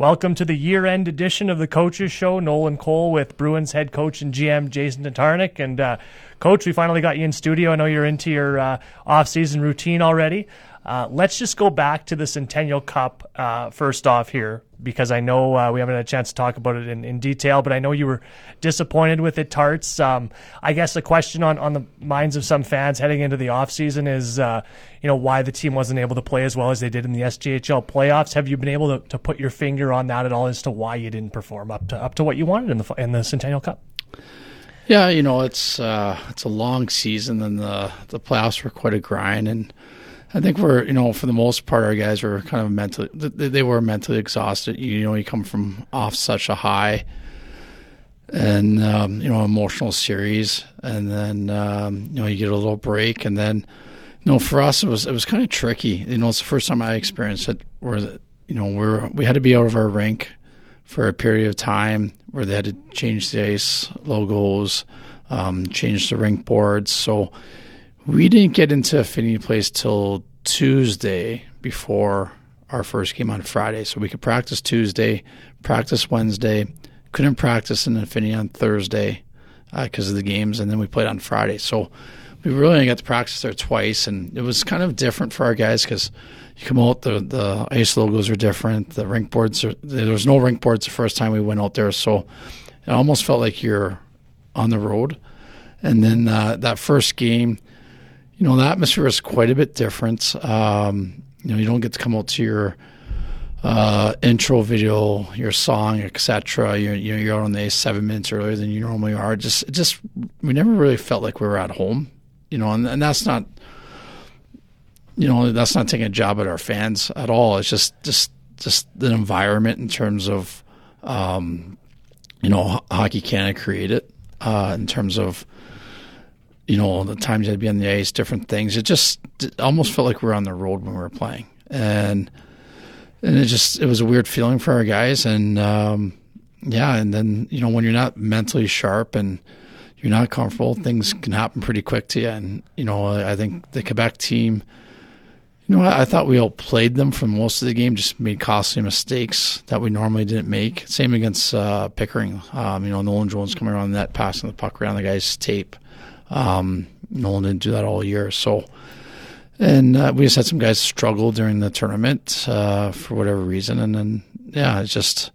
Welcome to the year end edition of the Coaches Show. Nolan Cole with Bruins head coach and GM Jason Tatarnic. And, uh, coach, we finally got you in studio. I know you're into your uh, off season routine already. Uh, let's just go back to the Centennial Cup uh, first off here, because I know uh, we haven't had a chance to talk about it in, in detail, but I know you were disappointed with it, Tarts. Um, I guess the question on, on the minds of some fans heading into the offseason is, uh, you know, why the team wasn't able to play as well as they did in the SJHL playoffs. Have you been able to, to put your finger on that at all as to why you didn't perform up to up to what you wanted in the in the Centennial Cup? Yeah, you know, it's uh, it's a long season, and the the playoffs were quite a grind, and I think we're, you know, for the most part, our guys were kind of mentally, they were mentally exhausted. You know, you come from off such a high and, um, you know, emotional series. And then, um, you know, you get a little break. And then, you know, for us, it was, it was kind of tricky. You know, it's the first time I experienced it where, you know, we're, we had to be out of our rink for a period of time where they had to change the ice logos, um, change the rink boards. So, we didn't get into Affinity Place till Tuesday before our first game on Friday. So we could practice Tuesday, practice Wednesday, couldn't practice in Affinity on Thursday because uh, of the games, and then we played on Friday. So we really only got to practice there twice, and it was kind of different for our guys because you come out, the the ice logos are different, the rink boards are there was no rink boards the first time we went out there, so it almost felt like you're on the road. And then uh, that first game, you know, the atmosphere is quite a bit different. Um, you know, you don't get to come out to your uh, intro video, your song, etc. You know, you're out on the seven minutes earlier than you normally are. Just it just we never really felt like we were at home. You know, and, and that's not you know that's not taking a job at our fans at all. It's just just just the environment in terms of um, you know hockey Canada created uh, in terms of you know, the times I'd be on the ice, different things. It just it almost felt like we were on the road when we were playing, and and it just it was a weird feeling for our guys, and um, yeah, and then you know when you're not mentally sharp and you're not comfortable, things can happen pretty quick to you, and you know I think the Quebec team. You know, I, I thought we outplayed them for most of the game, just made costly mistakes that we normally didn't make. Same against uh, Pickering. Um, you know, Nolan Jones coming around the net, passing the puck around the guy's tape. Um, Nolan didn't do that all year. So, and uh, we just had some guys struggle during the tournament uh, for whatever reason, and then yeah, it's just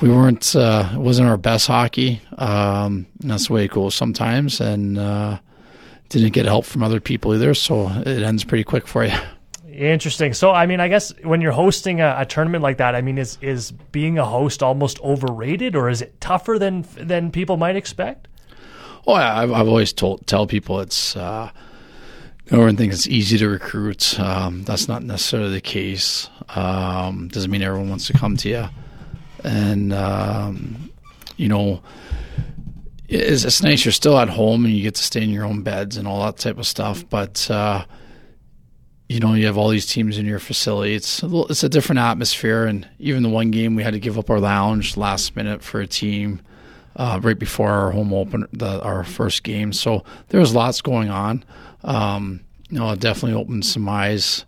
we weren't uh, it wasn't our best hockey. Um, that's the way it goes sometimes, and uh, didn't get help from other people either. So it ends pretty quick for you. Interesting. So, I mean, I guess when you're hosting a, a, tournament like that, I mean, is is being a host almost overrated, or is it tougher than than people might expect? Oh, yeah, I've, I've always told tell people it's uh, everyone thinks it's easy to recruit. Um, that's not necessarily the case. Um, doesn't mean everyone wants to come to you, and um, you know. It's, it's nice you're still at home and you get to stay in your own beds and all that type of stuff. But uh, you know, you have all these teams in your facility. It's a little, it's a different atmosphere, and even the one game we had to give up our lounge last minute for a team uh, right before our home opener, the, our first game. So there was lots going on. Um, you know, it definitely opened some eyes.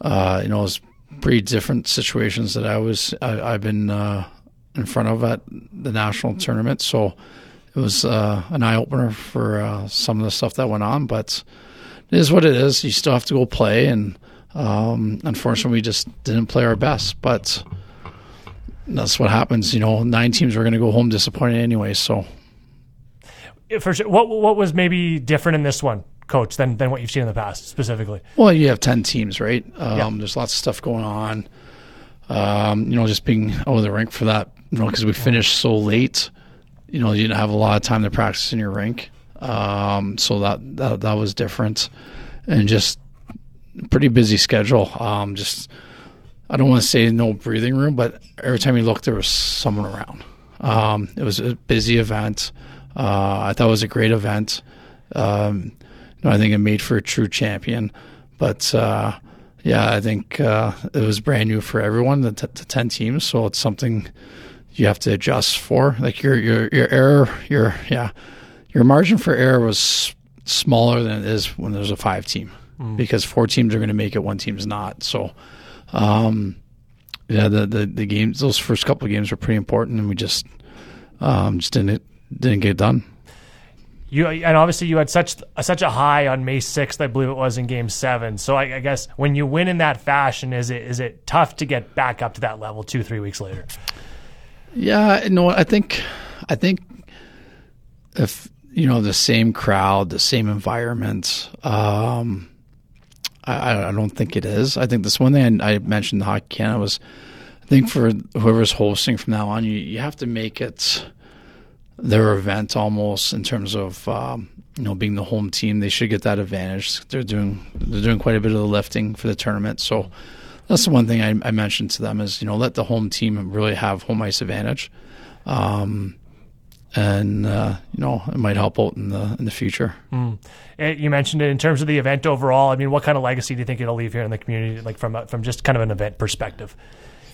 Uh, you know, it was pretty different situations that I was I, have been uh, in front of at the national tournament. So it was uh, an eye opener for uh, some of the stuff that went on. But it is what it is. You still have to go play, and um, unfortunately, we just didn't play our best. But that's what happens. You know, nine teams were going to go home disappointed anyway. So, for sure, what what was maybe different in this one, Coach, than than what you've seen in the past specifically? Well, you have ten teams, right? Um, yeah. There's lots of stuff going on. Um, you know, just being out of the rink for that, you know, because we finished so late. You know, you didn't have a lot of time to practice in your rink, um, so that, that that was different, and just pretty busy schedule. Um, just I don't want to say no breathing room, but every time you looked, there was someone around. Um, it was a busy event. Uh, I thought it was a great event. Um, you know, I think it made for a true champion. But uh, yeah, I think uh, it was brand new for everyone, the, t- the, ten teams. So it's something you have to adjust for. Like your your your error, your yeah, your margin for error was smaller than it is when there's a five team, mm. because four teams are going to make it, one team's not. So um, yeah, the, the the games, those first couple of games were pretty important, and we just um, just didn't didn't get done. You and obviously you had such such a high on May sixth, I believe it was in Game Seven. So I, I, guess when you win in that fashion, is it is it tough to get back up to that level two three weeks later? Yeah, no, I think I think if you know the same crowd, the same environment. Um, I, I don't think it is. I think this one thing I, I mentioned Hockey Canada was, I think for whoever's hosting from now on, you, you have to make it their event almost in terms of um, you know being the home team. They should get that advantage. They're doing they're doing quite a bit of the lifting for the tournament, so that's the one thing I, I mentioned to them is you know let the home team really have home ice advantage. Um, and uh, you know it might help out in the in the future. Mm. You mentioned it in terms of the event overall. I mean, what kind of legacy do you think it'll leave here in the community, like from from just kind of an event perspective?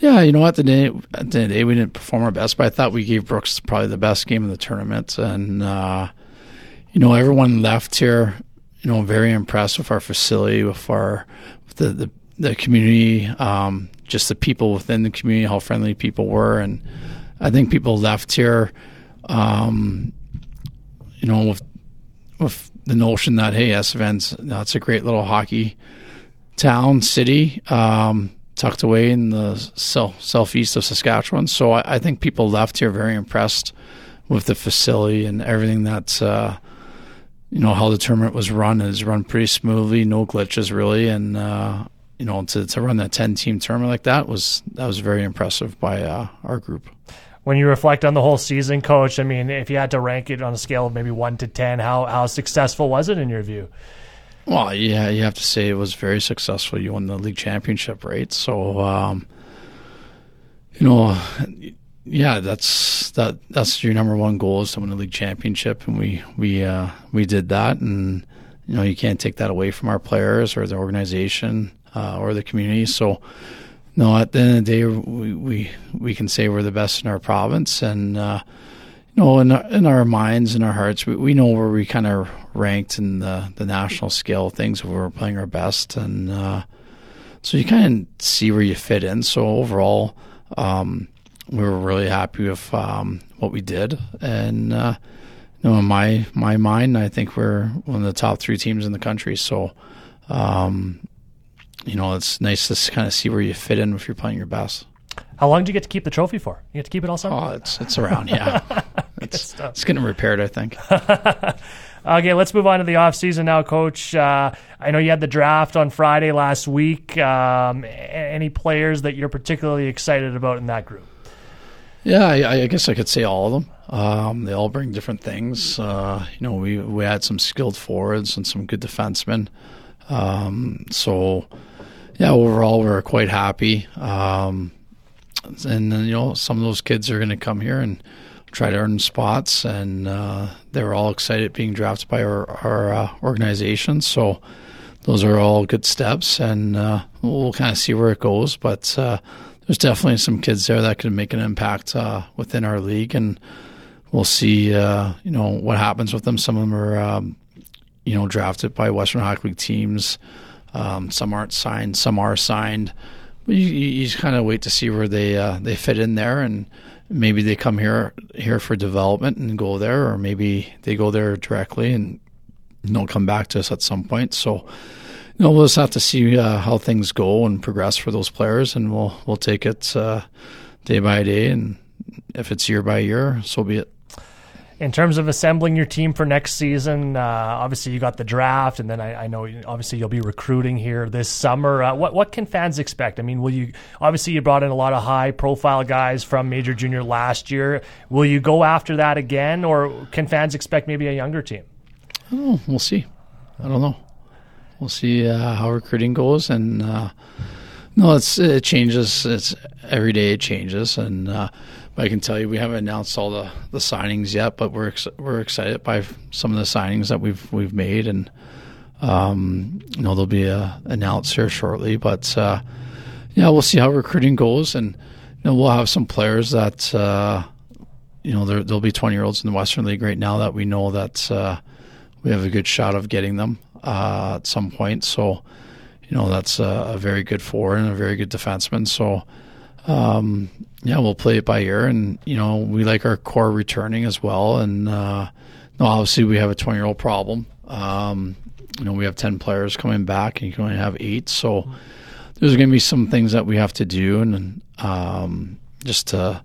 Yeah, you know, at the day, at the, day we didn't perform our best, but I thought we gave Brooks probably the best game of the tournament, and uh, you know, everyone left here, you know, very impressed with our facility, with our with the the, the community, um, just the people within the community, how friendly people were, and I think people left here um, you know, with with the notion that hey, Estevan's that's a great little hockey town city um, tucked away in the south southeast of Saskatchewan. So I, I, think people left here very impressed with the facility and everything that's uh, you know how the tournament was run. Is run pretty smoothly, no glitches really, and uh, you know to, to run that ten team tournament like that was that was very impressive by uh, our group when you reflect on the whole season, coach, I mean, if you had to rank it on a scale of maybe one to ten, how how successful was it in your view? Well, yeah, you have to say it was very successful. You won the league championship, right? So, um, you know, yeah, that's that that's your number one goal is to win the league championship, and we we uh, we did that, and you know, you can't take that away from our players or the organization uh, or the community. So no, at the end of the day, we we, we can say we're the best in our province, and uh, you know, in our, in our minds and our hearts, we, we know where we kind of ranked in the the national scale of things where we're playing our best, and uh, so you kind of see where you fit in. So overall, um, we were really happy with um, what we did, and uh, you know, in my my mind, I think we're one of the top three teams in the country. So. Um, you know, it's nice to kind of see where you fit in if you're playing your best. How long do you get to keep the trophy for? You get to keep it all summer? Oh, it's it's around, yeah. it's, it's getting repaired, I think. okay, let's move on to the off season now, Coach. Uh, I know you had the draft on Friday last week. Um, any players that you're particularly excited about in that group? Yeah, I, I guess I could say all of them. Um, they all bring different things. Uh, you know, we we had some skilled forwards and some good defensemen. Um, so yeah, overall we're quite happy. Um, and then you know, some of those kids are going to come here and try to earn spots, and uh, they're all excited being drafted by our, our uh, organization. So those are all good steps, and uh, we'll kind of see where it goes. But uh, there's definitely some kids there that can make an impact uh, within our league, and we'll see. Uh, you know what happens with them. Some of them are. Um, you know, drafted by Western Hockey League teams. Um, some aren't signed, some are signed. But you, you just kind of wait to see where they uh, they fit in there, and maybe they come here here for development and go there, or maybe they go there directly and don't come back to us at some point. So, you know, we'll just have to see uh, how things go and progress for those players, and we'll we'll take it uh, day by day, and if it's year by year, so be it in terms of assembling your team for next season, uh, obviously you got the draft, and then I, I, know obviously you'll be recruiting here this summer. Uh, what what can fans expect? I mean, will you obviously you brought in a lot of high profile guys from major junior last year. Will you go after that again, or can fans expect maybe a younger team? Oh, we'll see. I don't know. We'll see uh, how recruiting goes, and uh, no, it's it changes. It's every day it changes, and uh, I can tell you we haven't announced all the, the signings yet, but we're ex- we're excited by some of the signings that we've we've made, and um, you know they'll be uh, announced here shortly. But uh, yeah, we'll see how recruiting goes, and you know we'll have some players that uh, you know there, will be twenty year olds in the Western League right now that we know that uh, we have a good shot of getting them uh, at some point. So you know that's a, a very good forward and a very good defenseman. So um, yeah, we'll play it by ear, and you know we like our core returning as well. And uh, no, obviously we have a twenty year old problem. Um, you know we have ten players coming back, and you can only have eight, so there's going to be some things that we have to do, and um, just to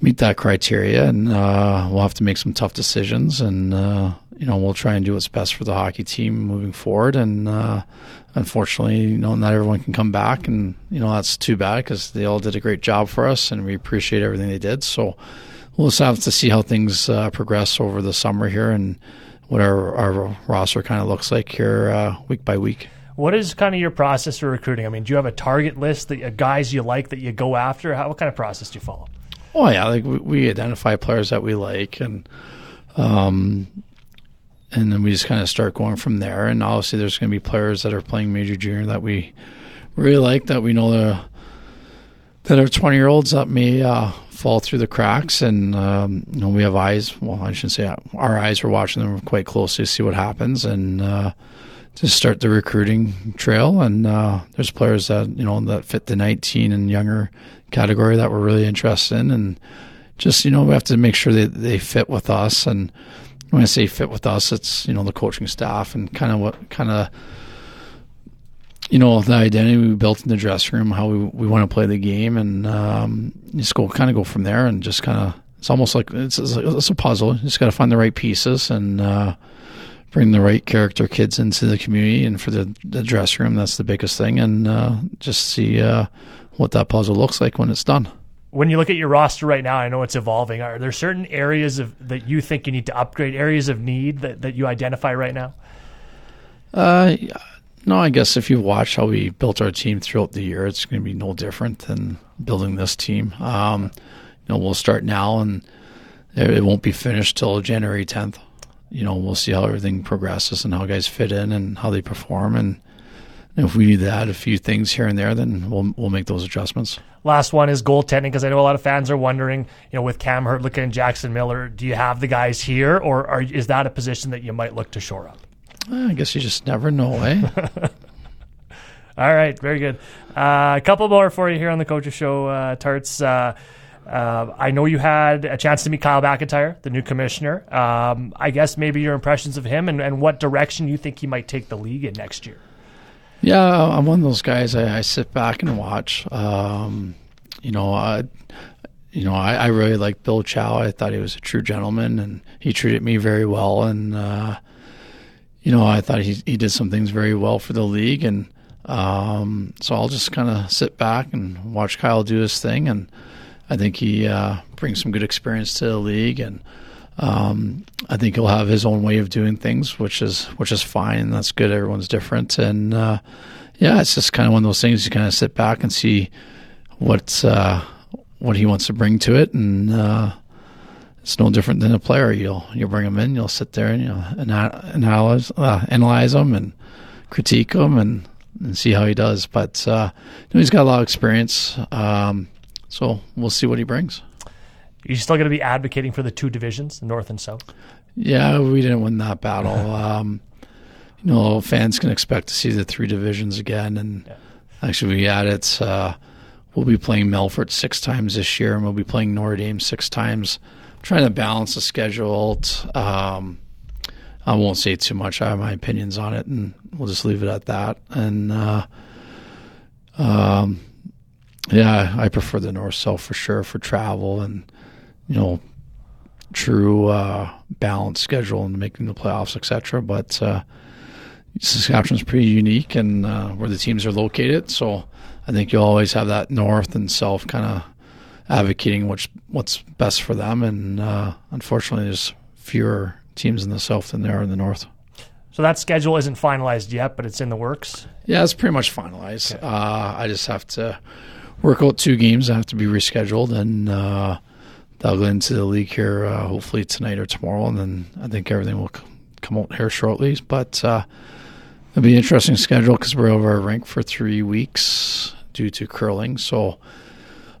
meet that criteria, and uh, we'll have to make some tough decisions, and uh, you know we'll try and do what's best for the hockey team moving forward, and uh, unfortunately, you know, not everyone can come back, and you know that's too bad because they all did a great job for us, and we appreciate everything they did. So we'll just have to see how things uh, progress over the summer here, and what our, our roster kind of looks like here uh, week by week. What is kind of your process for recruiting? I mean, do you have a target list that uh, guys you like that you go after? How, what kind of process do you follow? Oh yeah, like we, we identify players that we like, and um, and then we just kind of start going from there. And obviously, there's going to be players that are playing major junior that we really like that we know that that are 20 year olds that may uh, fall through the cracks. And um, you know, we have eyes. Well, I shouldn't say our eyes. We're watching them quite closely to see what happens and. Uh, to start the recruiting trail, and uh, there's players that you know that fit the 19 and younger category that we're really interested in, and just you know we have to make sure that they fit with us. And when I say fit with us, it's you know the coaching staff and kind of what kind of you know the identity we built in the dressing room, how we we want to play the game, and um, just go kind of go from there, and just kind of it's almost like it's, it's a puzzle. You just got to find the right pieces and. Uh, bring the right character kids into the community and for the, the dressing room that's the biggest thing and uh, just see uh, what that puzzle looks like when it's done when you look at your roster right now i know it's evolving are there certain areas of that you think you need to upgrade areas of need that, that you identify right now uh, no i guess if you watch how we built our team throughout the year it's going to be no different than building this team um, you know we'll start now and it won't be finished till january 10th you know, we'll see how everything progresses and how guys fit in and how they perform. And if we need to add a few things here and there, then we'll we'll make those adjustments. Last one is goaltending because I know a lot of fans are wondering, you know, with Cam Hertlick and Jackson Miller, do you have the guys here, or are, is that a position that you might look to shore up? I guess you just never know, eh? All right, very good. Uh, a couple more for you here on the Coaches Show, uh, Tarts. Uh, uh, I know you had a chance to meet Kyle McIntyre, the new commissioner. Um, I guess maybe your impressions of him and, and what direction you think he might take the league in next year. Yeah, I'm one of those guys. I, I sit back and watch. Um, you know, I, you know, I, I, really like Bill Chow. I thought he was a true gentleman, and he treated me very well. And uh, you know, I thought he he did some things very well for the league. And um, so I'll just kind of sit back and watch Kyle do his thing and I think he uh, brings some good experience to the league, and um, I think he'll have his own way of doing things, which is which is fine. That's good. Everyone's different, and uh, yeah, it's just kind of one of those things. You kind of sit back and see what uh, what he wants to bring to it, and uh, it's no different than a player. You'll you'll bring him in, you'll sit there and you'll analyze uh, analyze him and critique him and, and see how he does. But uh, you know, he's got a lot of experience. Um, so we'll see what he brings. You're still going to be advocating for the two divisions, the North and South. Yeah, we didn't win that battle. um, you know, fans can expect to see the three divisions again, and yeah. actually, we had it. Uh, we'll be playing Melfort six times this year, and we'll be playing Notre Dame six times. I'm trying to balance the schedule. Um, I won't say too much. I have my opinions on it, and we'll just leave it at that. And uh, um, yeah, I prefer the north south for sure for travel and you know true uh, balanced schedule and making the playoffs, etc. But uh, Saskatchewan's pretty unique and uh, where the teams are located, so I think you'll always have that north and south kind of advocating what's what's best for them. And uh, unfortunately, there's fewer teams in the south than there are in the north. So that schedule isn't finalized yet, but it's in the works. Yeah, it's pretty much finalized. Okay. Uh, I just have to work out two games that have to be rescheduled, and uh, they'll go into the league here uh, hopefully tonight or tomorrow, and then I think everything will come out here shortly. But uh, it'll be an interesting schedule because we're over our rink for three weeks due to curling. So,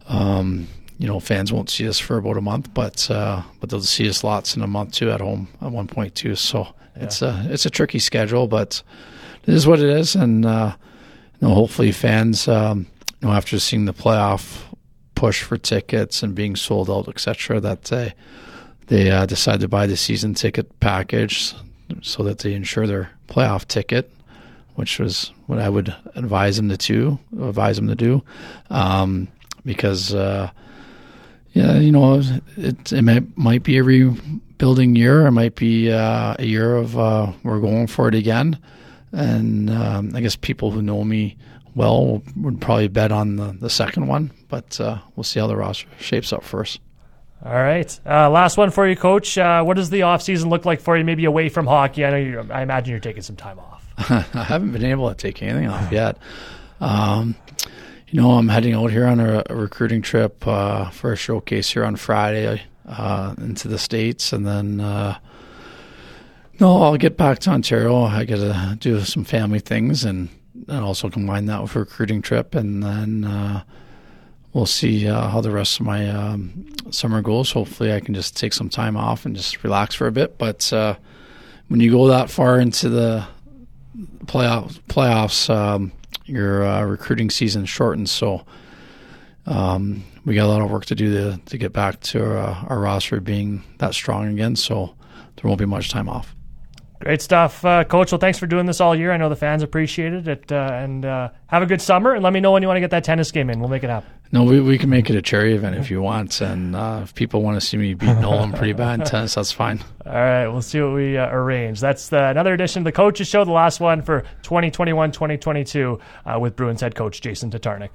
um, you know, fans won't see us for about a month, but uh, but they'll see us lots in a month too at home at one point too. So yeah. it's a it's a tricky schedule, but it is what it is, and uh, you know, hopefully fans. Um, know, after seeing the playoff push for tickets and being sold out, etc., that they they uh, decide to buy the season ticket package so that they ensure their playoff ticket, which was what I would advise them to do. Advise them to do, um, because uh, yeah, you know, it it might, might be a rebuilding year. It might be uh, a year of uh, we're going for it again, and um, I guess people who know me well we'd probably bet on the, the second one, but uh, we'll see how the roster shapes up first. All right. Uh, last one for you, Coach. Uh, what does the off season look like for you? Maybe away from hockey. I know you. I imagine you're taking some time off. I haven't been able to take anything off yet. Um, you know, I'm heading out here on a, a recruiting trip uh, for a showcase here on Friday uh, into the states, and then uh, no, I'll get back to Ontario. I got to do some family things, and, and also combine that with a recruiting trip, and then uh, we'll see uh, how the rest of my um, summer goes. Hopefully, I can just take some time off and just relax for a bit. But uh, when you go that far into the playoff, playoffs, um, your uh, recruiting season shortens. So um, we got a lot of work to do to, to get back to uh, our roster being that strong again. So there won't be much time off. Great stuff, uh, Coach. Well, thanks for doing this all year. I know the fans appreciated it. Uh, and uh, have a good summer. And let me know when you want to get that tennis game in. We'll make it happen. No, we, we can make it a charity event if you want. And uh, if people want to see me beat Nolan pretty bad in tennis, that's fine. All right. We'll see what we uh, arrange. That's the, another edition of the Coaches Show, the last one for 2021 2022 uh, with Bruins head coach Jason Tatarnic.